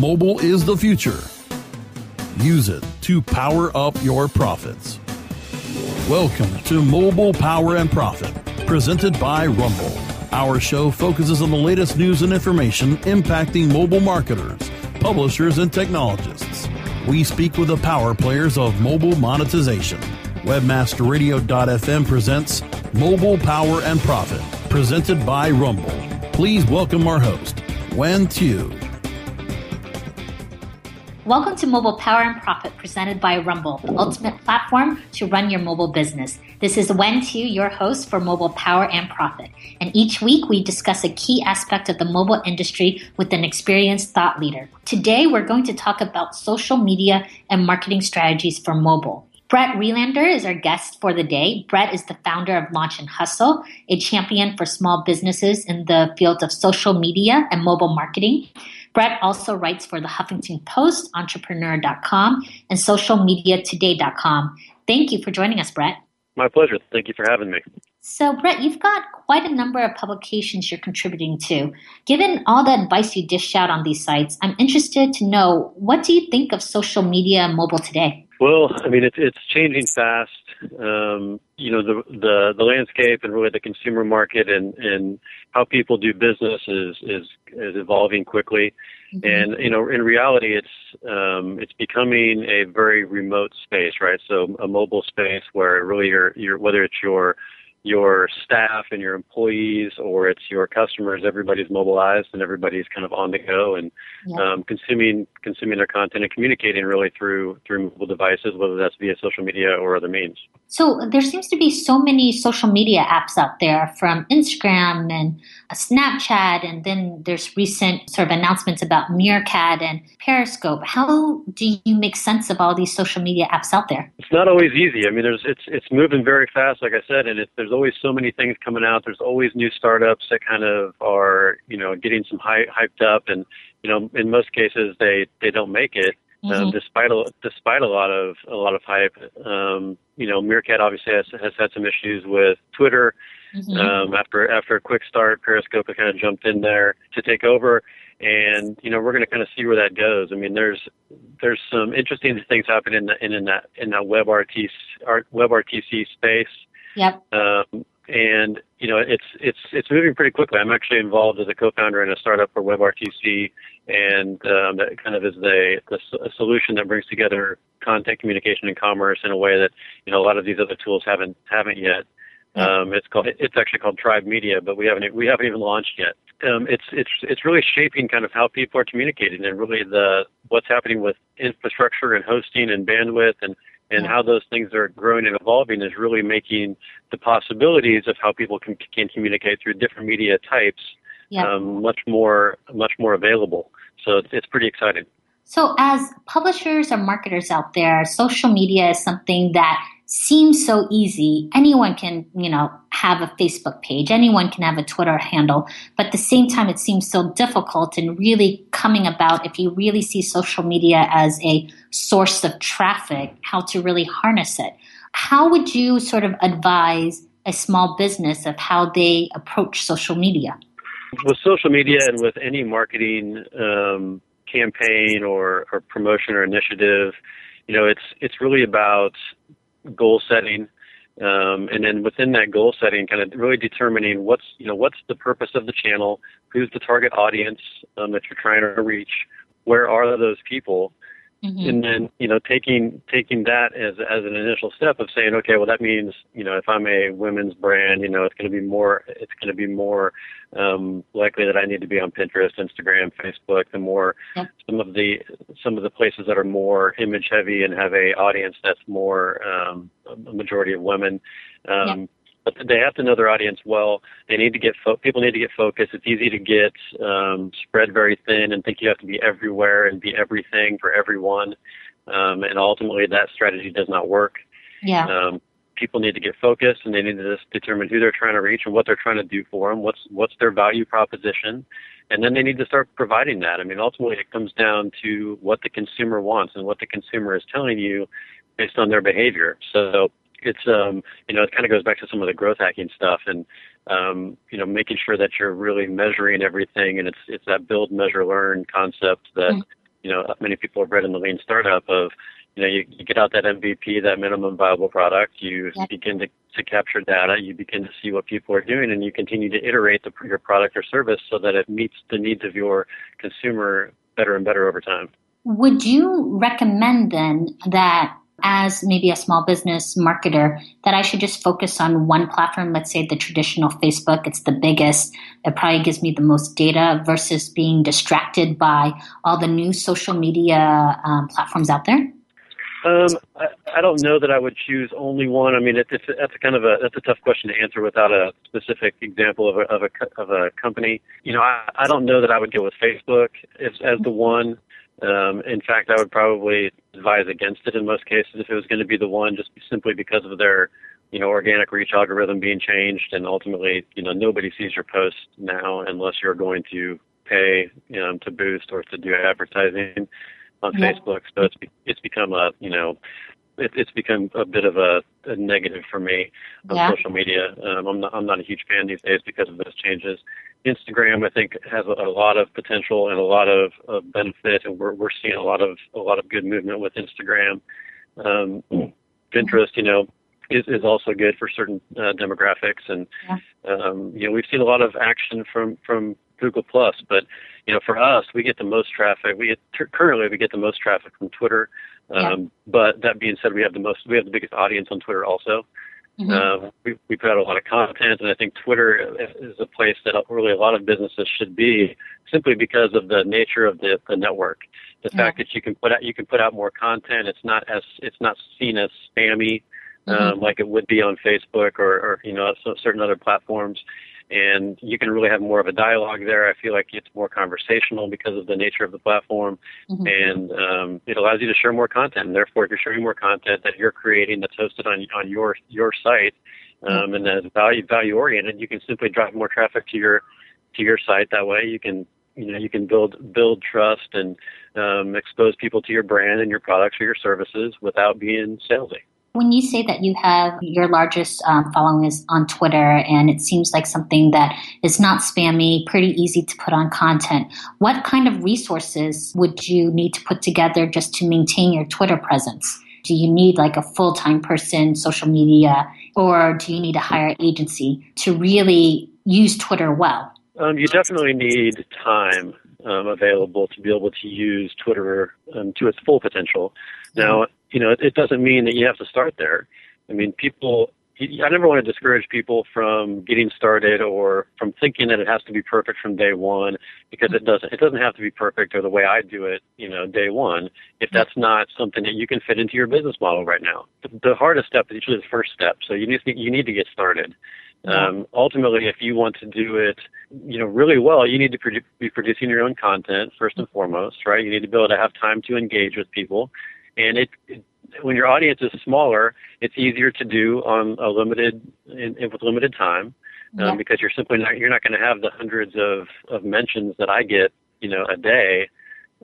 Mobile is the future. Use it to power up your profits. Welcome to Mobile Power and Profit, presented by Rumble. Our show focuses on the latest news and information impacting mobile marketers, publishers, and technologists. We speak with the power players of mobile monetization. Webmasterradio.fm presents Mobile Power and Profit, presented by Rumble. Please welcome our host, Wen Tu. Welcome to Mobile Power and Profit presented by Rumble, the ultimate platform to run your mobile business. This is Wen Tu, your host for Mobile Power and Profit. And each week we discuss a key aspect of the mobile industry with an experienced thought leader. Today we're going to talk about social media and marketing strategies for mobile. Brett Relander is our guest for the day. Brett is the founder of Launch and Hustle, a champion for small businesses in the field of social media and mobile marketing. Brett also writes for the Huffington Post, entrepreneur.com, and socialmediatoday.com. Thank you for joining us, Brett. My pleasure. Thank you for having me. So, Brett, you've got quite a number of publications you're contributing to. Given all the advice you dish out on these sites, I'm interested to know what do you think of social media and mobile today? Well, I mean, it's it's changing fast. Um, you know, the the the landscape and really the consumer market and and how people do business is is is evolving quickly. Mm-hmm. And you know, in reality, it's um, it's becoming a very remote space, right? So a mobile space where really you're you're whether it's your your staff and your employees or it's your customers everybody's mobilized and everybody's kind of on the go and yeah. um, consuming consuming their content and communicating really through through mobile devices whether that's via social media or other means. So there seems to be so many social media apps out there from instagram and snapchat and then there's recent sort of announcements about meerkat and periscope. How do you make sense of all these social media apps out there? It's not always easy. I mean there's it's it's moving very fast like i said and it's there's there's always so many things coming out. There's always new startups that kind of are, you know, getting some hy- hyped up, and you know, in most cases they they don't make it. Um, mm-hmm. Um, despite a, despite a lot of a lot of hype, um, you know, Meerkat obviously has has had some issues with Twitter. Mm-hmm. Um, after after a quick start, Periscope kind of jumped in there to take over, and you know we're going to kind of see where that goes. I mean, there's there's some interesting things happening in, the, in, in that in that web RTC web RTC space. Yep. Um, and you know it's it's it's moving pretty quickly. I'm actually involved as a co-founder in a startup for WebRTC, and um, that kind of is the, the a solution that brings together content communication and commerce in a way that you know a lot of these other tools haven't haven't yet. Um, it's called it's actually called Tribe Media, but we haven't we haven't even launched yet. Um, it's it's it's really shaping kind of how people are communicating and really the what's happening with infrastructure and hosting and bandwidth and and how those things are growing and evolving is really making the possibilities of how people can, can communicate through different media types um, much more much more available. So it's, it's pretty exciting. So, as publishers or marketers out there, social media is something that seems so easy. Anyone can, you know, have a Facebook page, anyone can have a Twitter handle, but at the same time, it seems so difficult and really coming about if you really see social media as a source of traffic, how to really harness it. How would you sort of advise a small business of how they approach social media? With social media and with any marketing um, campaign or, or promotion or initiative, you know, it's it's really about goal setting, um, and then within that goal setting, kind of really determining what's you know what's the purpose of the channel, who's the target audience um, that you're trying to reach, where are those people, Mm-hmm. And then, you know, taking taking that as as an initial step of saying, okay, well, that means, you know, if I'm a women's brand, you know, it's going to be more it's going to be more um, likely that I need to be on Pinterest, Instagram, Facebook. The more yeah. some of the some of the places that are more image heavy and have a audience that's more um, a majority of women. Um, yeah but they have to know their audience well. They need to get fo- people need to get focused. It's easy to get um, spread very thin and think you have to be everywhere and be everything for everyone, um, and ultimately that strategy does not work. Yeah. Um, people need to get focused and they need to just determine who they're trying to reach and what they're trying to do for them. What's what's their value proposition, and then they need to start providing that. I mean, ultimately it comes down to what the consumer wants and what the consumer is telling you based on their behavior. So it's um you know it kind of goes back to some of the growth hacking stuff and um you know making sure that you're really measuring everything and it's it's that build measure learn concept that mm you know many people have read in the lean startup of you know you, you get out that MVP, that minimum viable product, you yep. begin to, to capture data, you begin to see what people are doing, and you continue to iterate the, your product or service so that it meets the needs of your consumer better and better over time. Would you recommend then that as maybe a small business marketer that I should just focus on one platform, let's say the traditional Facebook, it's the biggest, it probably gives me the most data versus being distracted by all the new social media um, platforms out there? Um, I, I, don't know that I would choose only one. I mean, it, it's that's kind of a that's a tough question to answer without a specific example of a of a, of a company. You know, I, I don't know that I would go with Facebook as as the one. Um, in fact, I would probably advise against it in most cases if it was going to be the one, just simply because of their, you know, organic reach algorithm being changed, and ultimately, you know, nobody sees your post now unless you're going to pay, you know, to boost or to do advertising on yeah. Facebook. So it's it's become a, you know, it, it's become a bit of a, a negative for me on yeah. social media. Um, I'm not I'm not a huge fan these days because of those changes. Instagram, I think, has a, a lot of potential and a lot of, of benefit, and we're we're seeing a lot of a lot of good movement with Instagram. Um, Pinterest, you know, is is also good for certain uh, demographics, and yeah. um, you know, we've seen a lot of action from from Google Plus, but you know, for us, we get the most traffic. We get, currently we get the most traffic from Twitter. Um, yeah. But that being said, we have the most we have the biggest audience on Twitter also. Mm-hmm. Uh, we, we put out a lot of content, and I think Twitter is a place that really a lot of businesses should be, simply because of the nature of the, the network. The yeah. fact that you can put out you can put out more content. It's not as it's not seen as spammy um, mm-hmm. like it would be on Facebook or, or you know certain other platforms and you can really have more of a dialogue there. I feel like it's more conversational because of the nature of the platform, mm-hmm. and um, it allows you to share more content. And therefore, if you're sharing more content that you're creating that's hosted on on your your site, um, mm-hmm. and that's value value oriented, you can simply drive more traffic to your to your site. That way, you can you know you can build build trust and um, expose people to your brand and your products or your services without being salesy. When you say that you have your largest um, following is on Twitter, and it seems like something that is not spammy, pretty easy to put on content, what kind of resources would you need to put together just to maintain your Twitter presence? Do you need like a full time person, social media, or do you need a hire agency to really use Twitter well? Um, you definitely need time um, available to be able to use Twitter um, to its full potential. Now, you know, it doesn't mean that you have to start there. I mean, people, I never want to discourage people from getting started or from thinking that it has to be perfect from day one because it doesn't, it doesn't have to be perfect or the way I do it, you know, day one, if that's not something that you can fit into your business model right now. The, the hardest step is usually the first step. So you need to, you need to get started. Um, ultimately, if you want to do it, you know, really well, you need to produ- be producing your own content first and foremost, right? You need to be able to have time to engage with people and it, it when your audience is smaller, it's easier to do on a limited in, with limited time um, yeah. because you're simply not you're not going to have the hundreds of of mentions that I get you know a day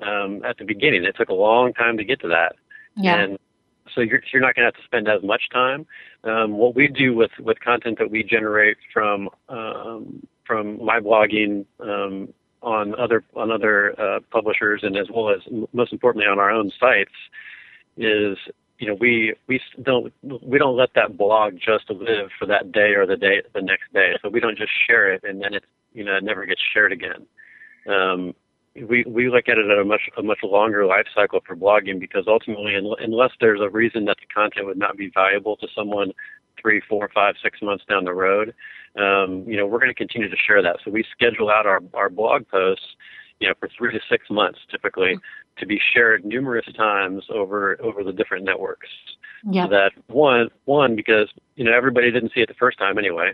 um, at the beginning. It took a long time to get to that, yeah. and so you're you're not going to have to spend as much time. Um, what we do with with content that we generate from my blogging um, on other on other uh, publishers and as well as most importantly on our own sites is you know we we don't we don't let that blog just live for that day or the day the next day. So we don't just share it and then it you know it never gets shared again. Um, we we look at it at a much a much longer life cycle for blogging because ultimately unless there's a reason that the content would not be valuable to someone three four five six months down the road um, you know we're going to continue to share that so we schedule out our our blog posts you know for three to six months typically to be shared numerous times over over the different networks. Yeah. So that one one because you know everybody didn't see it the first time anyway,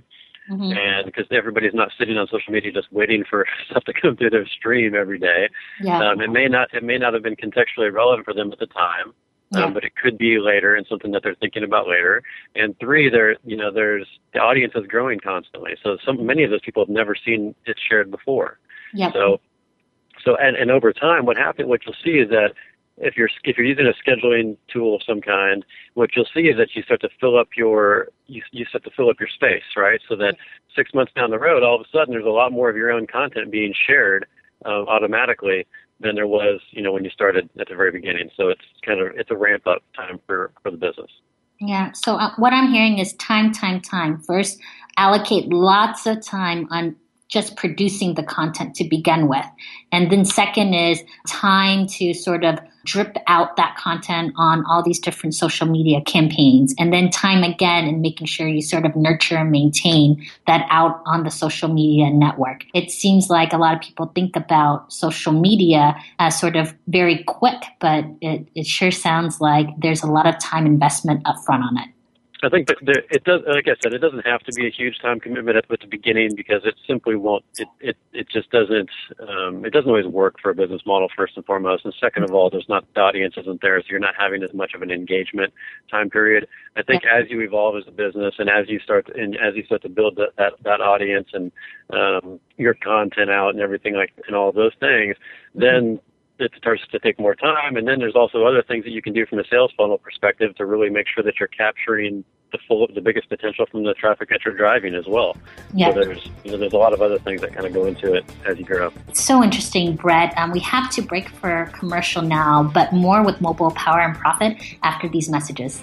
mm-hmm. and because everybody's not sitting on social media just waiting for stuff to come through their stream every day. Yeah. Um, it may not it may not have been contextually relevant for them at the time. Um, yeah. Um, but it could be later and something that they're thinking about later. And three, there, you know, there's the audience is growing constantly. So some many of those people have never seen it shared before. Yeah. So so and, and over time, what happen, what you'll see is that if you're if you're using a scheduling tool of some kind, what you'll see is that you start to fill up your you, you start to fill up your space, right? So that six months down the road, all of a sudden, there's a lot more of your own content being shared uh, automatically than there was, you know, when you started at the very beginning. So it's kind of it's a ramp up time for for the business. Yeah. So uh, what I'm hearing is time, time, time. First, allocate lots of time on just producing the content to begin with. And then second is time to sort of drip out that content on all these different social media campaigns and then time again and making sure you sort of nurture and maintain that out on the social media network. It seems like a lot of people think about social media as sort of very quick, but it, it sure sounds like there's a lot of time investment upfront on it. I think that there, it does. Like I said, it doesn't have to be a huge time commitment at, the beginning because it simply won't. It it, it just doesn't. Um, it doesn't always work for a business model first and foremost. And second of all, there's not the audience isn't there, so you're not having as much of an engagement time period. I think as you evolve as a business and as you start to, and as you start to build that that, that audience and um, your content out and everything like and all those things, then it starts to take more time. And then there's also other things that you can do from a sales funnel perspective to really make sure that you're capturing the full, the biggest potential from the traffic that you're driving as well. Yeah. So there's, you know, there's a lot of other things that kind of go into it as you grow. It's so interesting, Brett. Um, we have to break for commercial now, but more with mobile power and profit after these messages.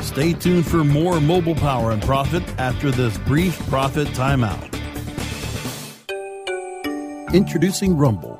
Stay tuned for more mobile power and profit after this brief profit timeout. Introducing Rumble,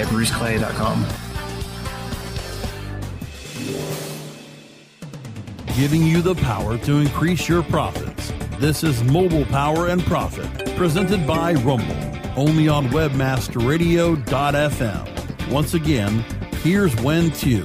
at bruceclay.com. Giving you the power to increase your profits. This is Mobile Power and Profit, presented by Rumble, only on webmasterradio.fm. Once again, here's Wen Tu.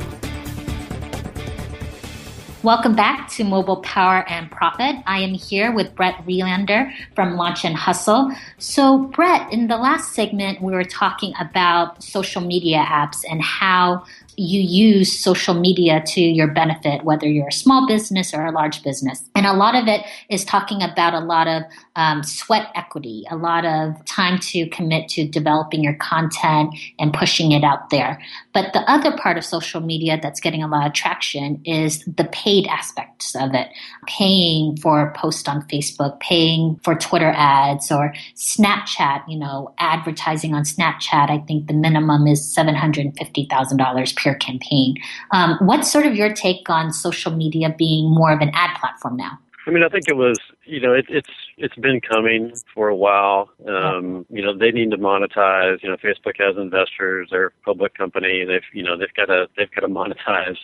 Welcome back to Mobile Power and Profit. I am here with Brett Relander from Launch and Hustle. So, Brett, in the last segment, we were talking about social media apps and how you use social media to your benefit, whether you're a small business or a large business. And a lot of it is talking about a lot of um, sweat equity, a lot of time to commit to developing your content and pushing it out there. But the other part of social media that's getting a lot of traction is the paid aspects of it, paying for a post on Facebook, paying for Twitter ads or Snapchat, you know, advertising on Snapchat. I think the minimum is $750,000 per campaign. Um, what's sort of your take on social media being more of an ad platform now? I mean, I think it was, you know, it, it's it's been coming for a while. Um, you know, they need to monetize. You know, Facebook has investors; they're a public company. They've, you know, they've got to they've got to monetize.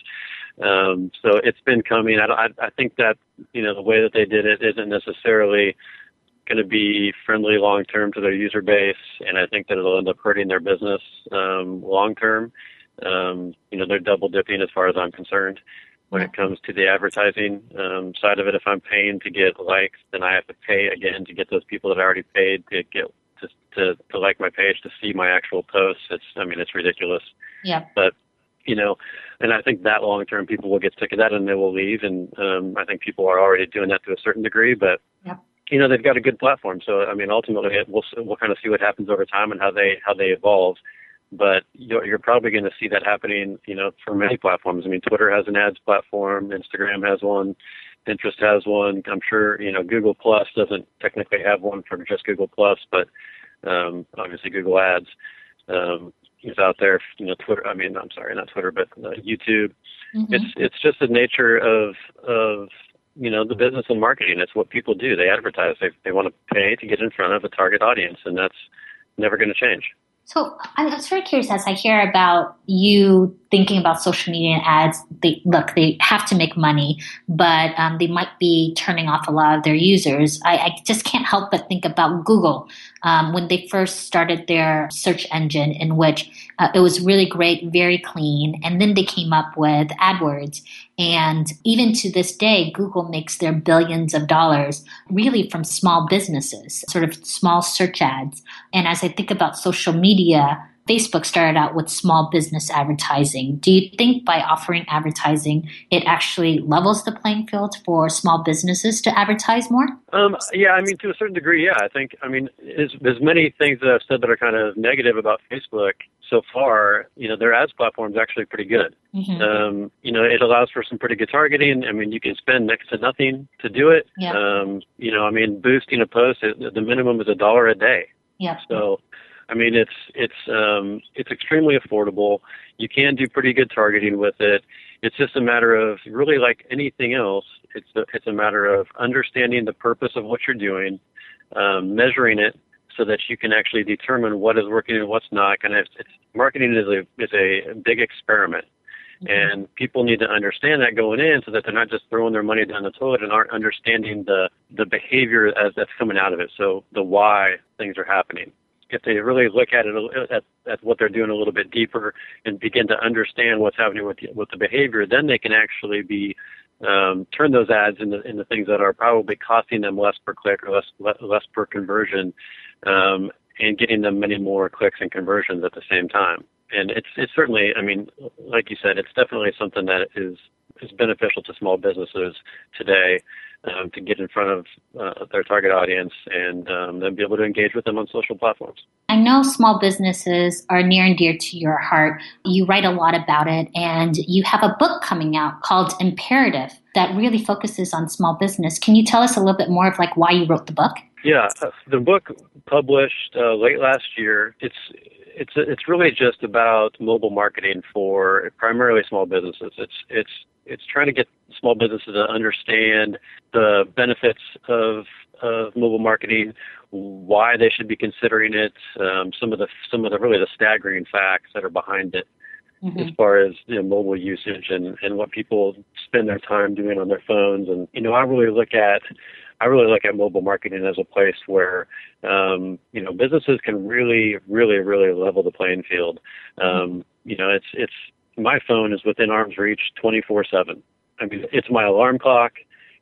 Um, so it's been coming. I, I, I think that you know the way that they did it isn't necessarily going to be friendly long term to their user base, and I think that it'll end up hurting their business um, long term. Um, you know, they're double dipping as far as I'm concerned when it comes to the advertising um, side of it. If I'm paying to get likes, then I have to pay again to get those people that I already paid to get to to, to like my page to see my actual posts. It's I mean it's ridiculous. Yeah. But you know, and I think that long term people will get sick of that and they will leave. And um, I think people are already doing that to a certain degree, but. Yep. You know they've got a good platform, so I mean ultimately we'll we'll kind of see what happens over time and how they how they evolve but you're, you're probably going to see that happening, you know, for many platforms. I mean, Twitter has an ads platform, Instagram has one, Pinterest has one. I'm sure, you know, Google Plus doesn't technically have one for just Google Plus, but um, obviously Google Ads um, is out there. You know, Twitter. I mean, I'm sorry, not Twitter, but uh, YouTube. Mm-hmm. It's it's just the nature of of you know the business and marketing. It's what people do. They advertise. They they want to pay to get in front of a target audience, and that's never going to change. So I'm sort of curious as I hear about you thinking about social media and ads. They look, they have to make money, but um, they might be turning off a lot of their users. I, I just can't help but think about Google um, when they first started their search engine, in which uh, it was really great, very clean, and then they came up with AdWords. And even to this day, Google makes their billions of dollars really from small businesses, sort of small search ads. And as I think about social media, Facebook started out with small business advertising. Do you think by offering advertising, it actually levels the playing field for small businesses to advertise more? Um, yeah, I mean, to a certain degree, yeah. I think, I mean, there's, there's many things that I've said that are kind of negative about Facebook so far. You know, their ads platform is actually pretty good. Mm-hmm. Um, you know, it allows for some pretty good targeting. I mean, you can spend next to nothing to do it. Yeah. Um, you know, I mean, boosting a post, the minimum is a dollar a day. Yeah. So, I mean, it's it's um, it's extremely affordable. You can do pretty good targeting with it. It's just a matter of really like anything else. It's a, it's a matter of understanding the purpose of what you're doing, um, measuring it so that you can actually determine what is working and what's not. And marketing is a is a big experiment. Mm-hmm. And people need to understand that going in so that they're not just throwing their money down the toilet and aren't understanding the, the behavior as that's coming out of it. So the why things are happening if they really look at it at, at what they're doing a little bit deeper and begin to understand what's happening with the, with the behavior, then they can actually be um, turn those ads into, into things that are probably costing them less per click or less less per conversion, um, and getting them many more clicks and conversions at the same time. And it's it's certainly, I mean, like you said, it's definitely something that is is beneficial to small businesses today um, to get in front of uh, their target audience and um, then be able to engage with them on social platforms. I know small businesses are near and dear to your heart. You write a lot about it, and you have a book coming out called Imperative that really focuses on small business. Can you tell us a little bit more of like why you wrote the book? Yeah, the book published uh, late last year. It's it's it's really just about mobile marketing for primarily small businesses. It's it's it's trying to get small businesses to understand the benefits of of mobile marketing, why they should be considering it, um, some of the some of the really the staggering facts that are behind it. Mm-hmm. As far as you know, mobile usage and, and what people spend their time doing on their phones, and you know, I really look at I really look at mobile marketing as a place where um, you know businesses can really, really, really level the playing field. Um, you know, it's it's my phone is within arm's reach 24/7. I mean, it's my alarm clock.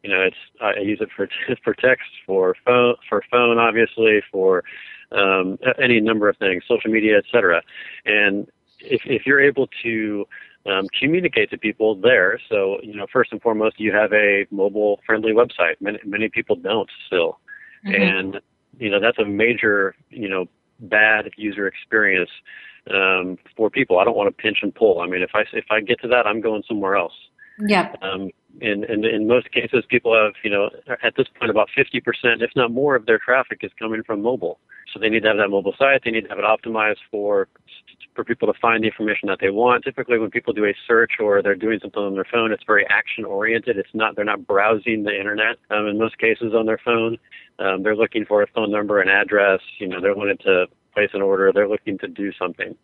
You know, it's I use it for for text, for phone, for phone, obviously, for um, any number of things, social media, etc. And if if you're able to um, communicate to people there. So, you know, first and foremost, you have a mobile friendly website. Many, many people don't still. Mm-hmm. And, you know, that's a major, you know, bad user experience um, for people. I don't want to pinch and pull. I mean, if I, if I get to that, I'm going somewhere else. Yeah. Um, and, and in most cases, people have, you know, at this point, about 50%, if not more, of their traffic is coming from mobile. So they need to have that mobile site. They need to have it optimized for for people to find the information that they want. Typically, when people do a search or they're doing something on their phone, it's very action oriented. It's not they're not browsing the internet. Um, in most cases, on their phone, um, they're looking for a phone number, an address. You know, they're wanting to place an order. They're looking to do something.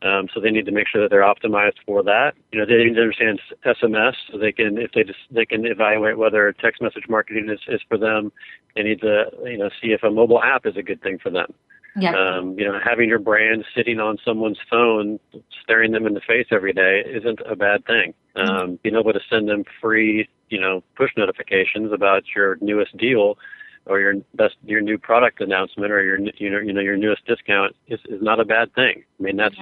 Um, so they need to make sure that they're optimized for that. You know, they need to understand SMS so they can, if they just, they can evaluate whether text message marketing is, is for them. They need to, you know, see if a mobile app is a good thing for them. Yep. Um, you know, having your brand sitting on someone's phone, staring them in the face every day isn't a bad thing. Um, being able to send them free, you know, push notifications about your newest deal or your best your new product announcement or your you know you know your newest discount is, is not a bad thing. I mean that's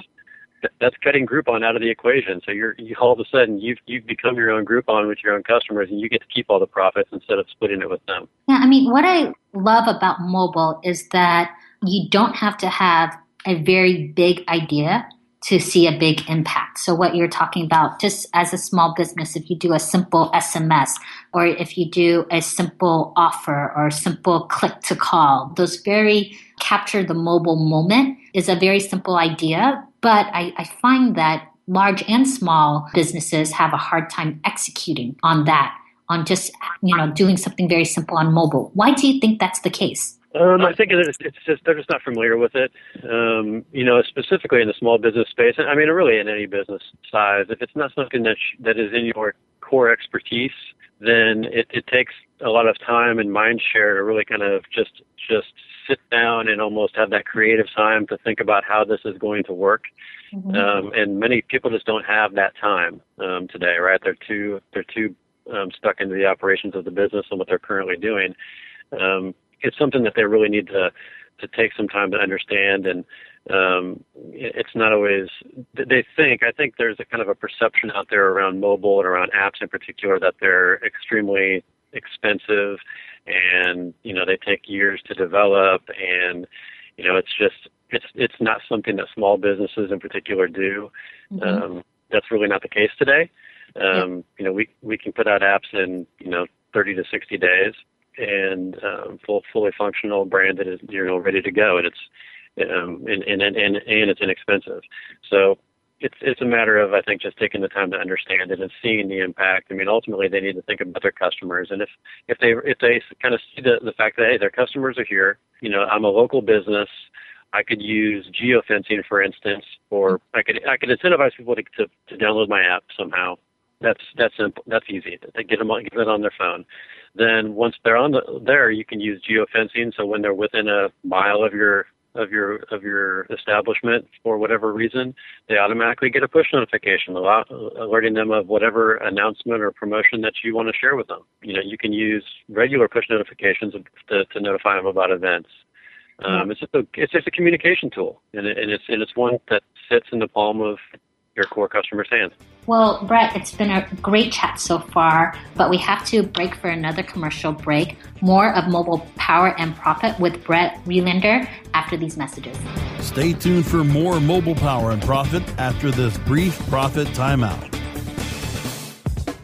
that's cutting Groupon out of the equation. So you're you, all of a sudden you've you've become your own Groupon with your own customers, and you get to keep all the profits instead of splitting it with them. Yeah, I mean, what I love about mobile is that you don't have to have a very big idea to see a big impact. So what you're talking about, just as a small business, if you do a simple SMS or if you do a simple offer or simple click to call, those very capture the mobile moment is a very simple idea. But I, I find that large and small businesses have a hard time executing on that, on just, you know, doing something very simple on mobile. Why do you think that's the case? Um, I think it's, it's just they're just not familiar with it. Um, you know, specifically in the small business space. I mean, really in any business size, if it's not something that sh- that is in your core expertise, then it, it takes a lot of time and mind share to really kind of just just sit down and almost have that creative time to think about how this is going to work. Mm-hmm. Um, and many people just don't have that time um, today, right? They're too they're too um, stuck into the operations of the business and what they're currently doing. Um, it's something that they really need to to take some time to understand. And um, it's not always they think i think there's a kind of a perception out there around mobile and around apps in particular that they're extremely expensive and you know they take years to develop. And you know it's just it's it's not something that small businesses in particular do. Mm-hmm. um, that's really not the case today. Um, you know we we can put out apps in you know 30 to 60 days and um, full, fully functional brand that is you know ready to go, and it's um, and, and and and it's inexpensive. So it's it's a matter of I think just taking the time to understand it and seeing the impact. I mean, ultimately they need to think about their customers, and if if they if they kind of see the the fact that hey, their customers are here, you know, I'm a local business. I could use geofencing, for instance, or I could I could incentivize people to, to, to download my app somehow. That's that's simple. That's easy. They get them get it on their phone. Then once they're on the, there, you can use geofencing. So when they're within a mile of your of your of your establishment for whatever reason, they automatically get a push notification alerting them of whatever announcement or promotion that you want to share with them. You know, you can use regular push notifications to, to notify them about events. Um, it's just a it's just a communication tool, and, it, and it's and it's one that sits in the palm of your core customer's hands. Well, Brett, it's been a great chat so far, but we have to break for another commercial break. More of Mobile Power and Profit with Brett Relander after these messages. Stay tuned for more Mobile Power and Profit after this brief profit timeout.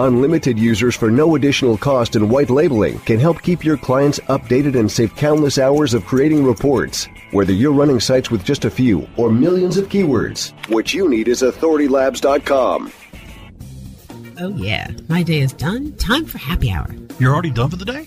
Unlimited users for no additional cost and white labeling can help keep your clients updated and save countless hours of creating reports. Whether you're running sites with just a few or millions of keywords, what you need is authoritylabs.com. Oh, yeah. My day is done. Time for happy hour. You're already done for the day?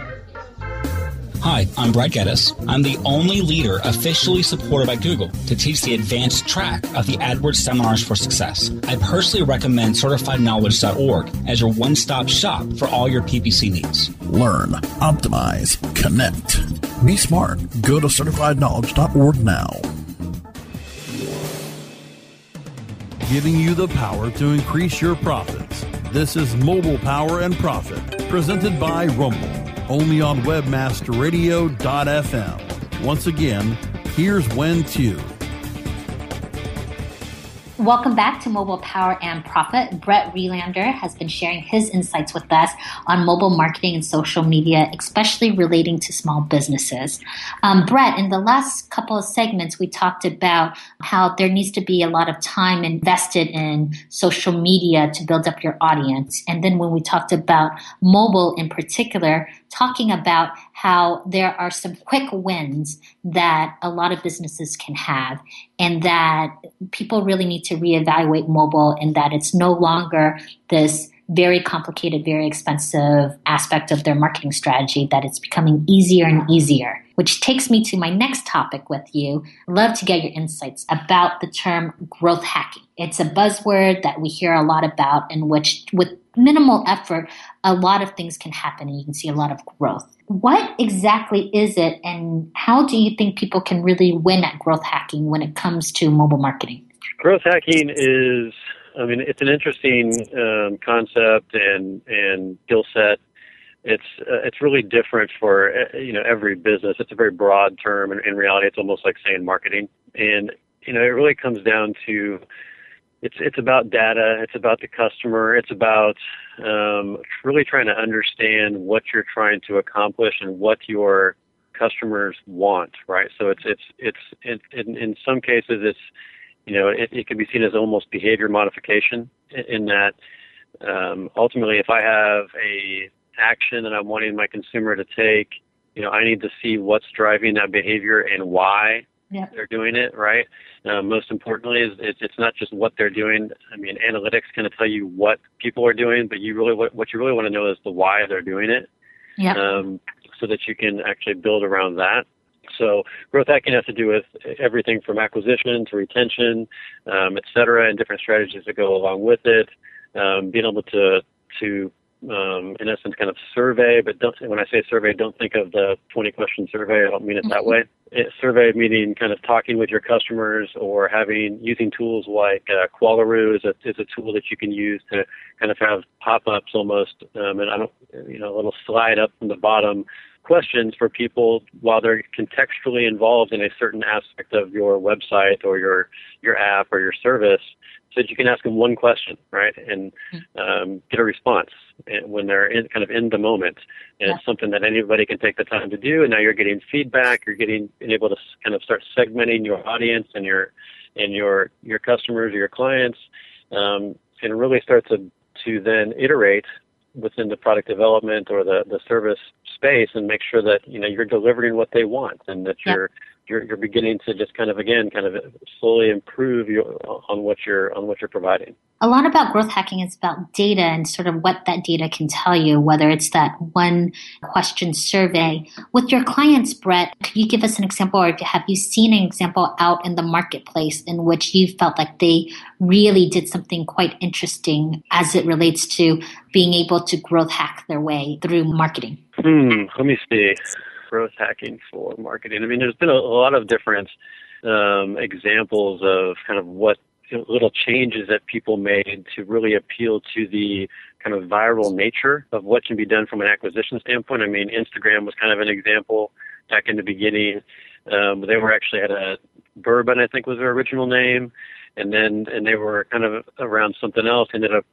Hi, I'm Brad Geddes. I'm the only leader officially supported by Google to teach the advanced track of the AdWords Seminars for Success. I personally recommend CertifiedKnowledge.org as your one stop shop for all your PPC needs. Learn, optimize, connect. Be smart. Go to CertifiedKnowledge.org now. Giving you the power to increase your profits. This is Mobile Power and Profit, presented by Rumble only on webmasterradio.fm. Once again, here's Wen Tu. Welcome back to Mobile Power and Profit. Brett Relander has been sharing his insights with us on mobile marketing and social media, especially relating to small businesses. Um, Brett, in the last couple of segments, we talked about how there needs to be a lot of time invested in social media to build up your audience. And then when we talked about mobile in particular, talking about how there are some quick wins that a lot of businesses can have and that people really need to reevaluate mobile and that it's no longer this very complicated, very expensive aspect of their marketing strategy, that it's becoming easier and easier. Which takes me to my next topic with you. Love to get your insights about the term growth hacking. It's a buzzword that we hear a lot about, in which, with minimal effort, a lot of things can happen and you can see a lot of growth. What exactly is it, and how do you think people can really win at growth hacking when it comes to mobile marketing? Growth hacking is, I mean, it's an interesting um, concept and and skill set. It's uh, it's really different for uh, you know every business. It's a very broad term, and in reality, it's almost like saying marketing. And you know, it really comes down to it's it's about data. It's about the customer. It's about um, really trying to understand what you're trying to accomplish and what your customers want. Right. So it's it's it's it, in in some cases it's you know it, it can be seen as almost behavior modification in, that um, ultimately if I have a action that I'm wanting my consumer to take, you know I need to see what's driving that behavior and why yep. they're doing it, right? Uh, most importantly, is it's, it's not just what they're doing. I mean, analytics kind of tell you what people are doing, but you really what, what you really want to know is the why they're doing it, yep. um, so that you can actually build around that. So growth hacking has to do with everything from acquisition to retention, um, et cetera, and different strategies that go along with it. Um, being able to to um, in essence, kind of survey, but don't, when I say survey, don't think of the 20 question survey. I don't mean it that mm-hmm. way. It, survey meaning kind of talking with your customers or having, using tools like uh, Qualaroo is a, is a tool that you can use to kind of have pop-ups almost, um, and I don't, you know, a little slide up from the bottom questions for people while they're contextually involved in a certain aspect of your website or your, your app or your service so that you can ask them one question, right, and um, get a response when they're in, kind of in the moment. And yeah. it's something that anybody can take the time to do. And now you're getting feedback. You're getting able to kind of start segmenting your audience and your and your your customers or your clients, um, and really start to to then iterate within the product development or the the service space and make sure that you know you're delivering what they want and that you're you're, you're beginning to just kind of again kind of slowly improve your, on what you're on what you're providing. A lot about growth hacking is about data and sort of what that data can tell you, whether it's that one question survey. With your clients, Brett, could you give us an example or have you seen an example out in the marketplace in which you felt like they really did something quite interesting as it relates to being able to growth hack their way through marketing? Hmm, let me see growth hacking for marketing. I mean, there's been a, lot of different um, examples of kind of what little changes that people made to really appeal to the kind of viral nature of what can be done from an acquisition standpoint. I mean, Instagram was kind of an example back in the beginning. Um, they were actually had a Burbn, I think was their original name, and then and they were kind of around something else. Ended up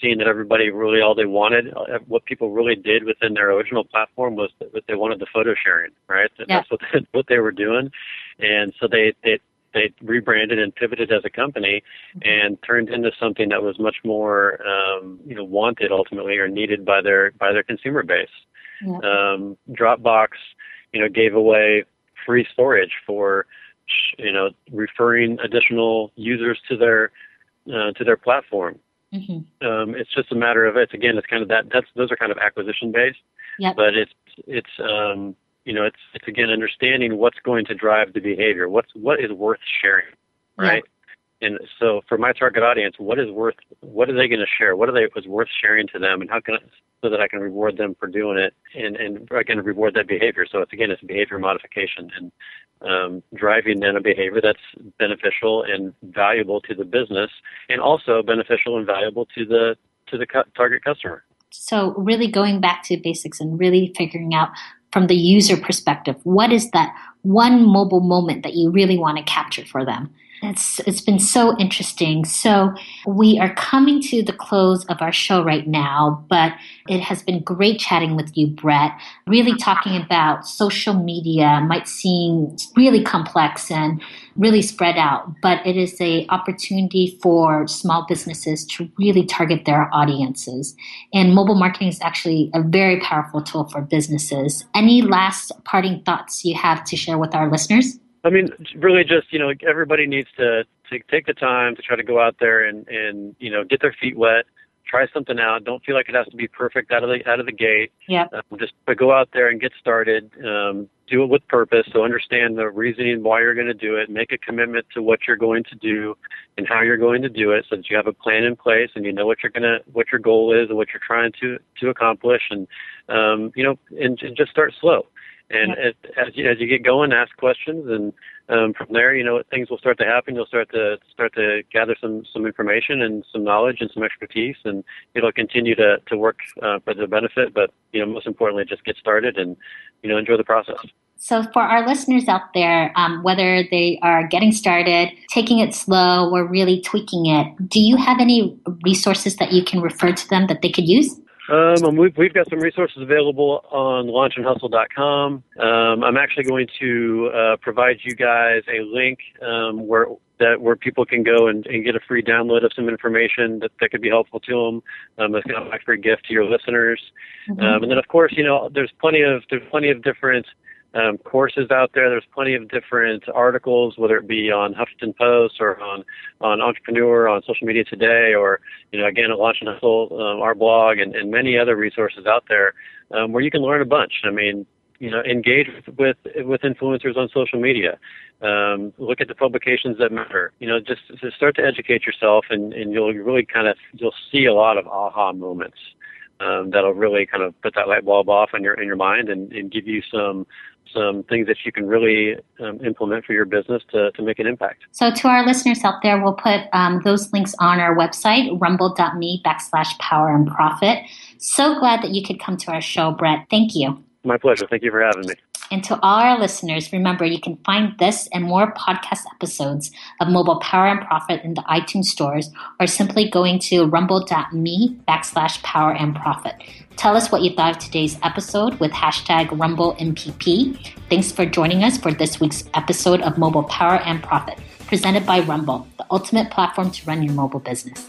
seeing that everybody really all they wanted, uh, what people really did within their original platform was that they wanted the photo sharing, right? Yeah. That's what they, what they were doing, and so they they they rebranded and pivoted as a company and turned into something that was much more um, you know wanted ultimately or needed by their by their consumer base. Yeah. Um, Dropbox, you know, gave away free storage for you know referring additional users to their uh, to their platform. Mm-hmm. Um, it's just a matter of it's again it's kind of that that's those are kind of acquisition based, yep. but it's it's um, you know, it's it's again understanding what's going to drive the behavior. What's what is worth sharing, right? Yeah. And so for my target audience, what is worth what are they going to share? What are they was worth sharing to them, and how can I, so that I can reward them for doing it, and and again reward that behavior. So it's again it's behavior modification and um, driving then a behavior that's beneficial and valuable to the business, and also beneficial and valuable to the to the cu- target customer. So really going back to basics and really figuring out from the user perspective, what is that one mobile moment that you really want to capture for them? It's it's been so interesting. So we are coming to the close of our show right now, but it has been great chatting with you, Brett. Really talking about social media might seem really complex and really spread out, but it is a opportunity for small businesses to really target their audiences. And mobile marketing is actually a very powerful tool for businesses. Any last parting thoughts you have to share with our listeners? I mean, really, just you know, everybody needs to, to take the time to try to go out there and and you know get their feet wet, try something out. Don't feel like it has to be perfect out of the out of the gate. Yeah. Um, just but go out there and get started. Um, do it with purpose. So understand the reasoning why you're going to do it. Make a commitment to what you're going to do and how you're going to do it, so that you have a plan in place and you know what you're gonna what your goal is and what you're trying to to accomplish. And um, you know, and, and just start slow. And as, as you, as you get going, ask questions, and um, from there, you know, things will start to happen. You'll start to start to gather some some information and some knowledge and some expertise, and it'll continue to to work uh, for the benefit. But you know, most importantly, just get started and you know enjoy the process. So, for our listeners out there, um, whether they are getting started, taking it slow, or really tweaking it, do you have any resources that you can refer to them that they could use? Um, we've, we've got some resources available on launchandhustle.com. Um, I'm actually going to uh, provide you guys a link um, where that where people can go and, and, get a free download of some information that, that could be helpful to them. Um, that's kind of my free gift to your listeners. Mm-hmm. Um, and then, of course, you know, there's plenty of there's plenty of different um, courses out there. There's plenty of different articles, whether it be on Huffington Post or on on Entrepreneur, on Social Media Today, or you know, again at Launch and um, our blog, and, and many other resources out there um, where you can learn a bunch. I mean, you know, engage with with, with influencers on social media. Um, look at the publications that matter. You know, just, just start to educate yourself, and, and you'll really kind of you'll see a lot of aha moments. Um, that'll really kind of put that light bulb off in your in your mind and, and give you some some things that you can really um, implement for your business to, to make an impact. So, to our listeners out there, we'll put um, those links on our website, rumble.me backslash power and profit. So glad that you could come to our show, Brett. Thank you. My pleasure. Thank you for having me. And to all our listeners, remember you can find this and more podcast episodes of Mobile Power and Profit in the iTunes stores or simply going to rumble.me backslash power and profit. Tell us what you thought of today's episode with hashtag RumbleMPP. Thanks for joining us for this week's episode of Mobile Power and Profit, presented by Rumble, the ultimate platform to run your mobile business.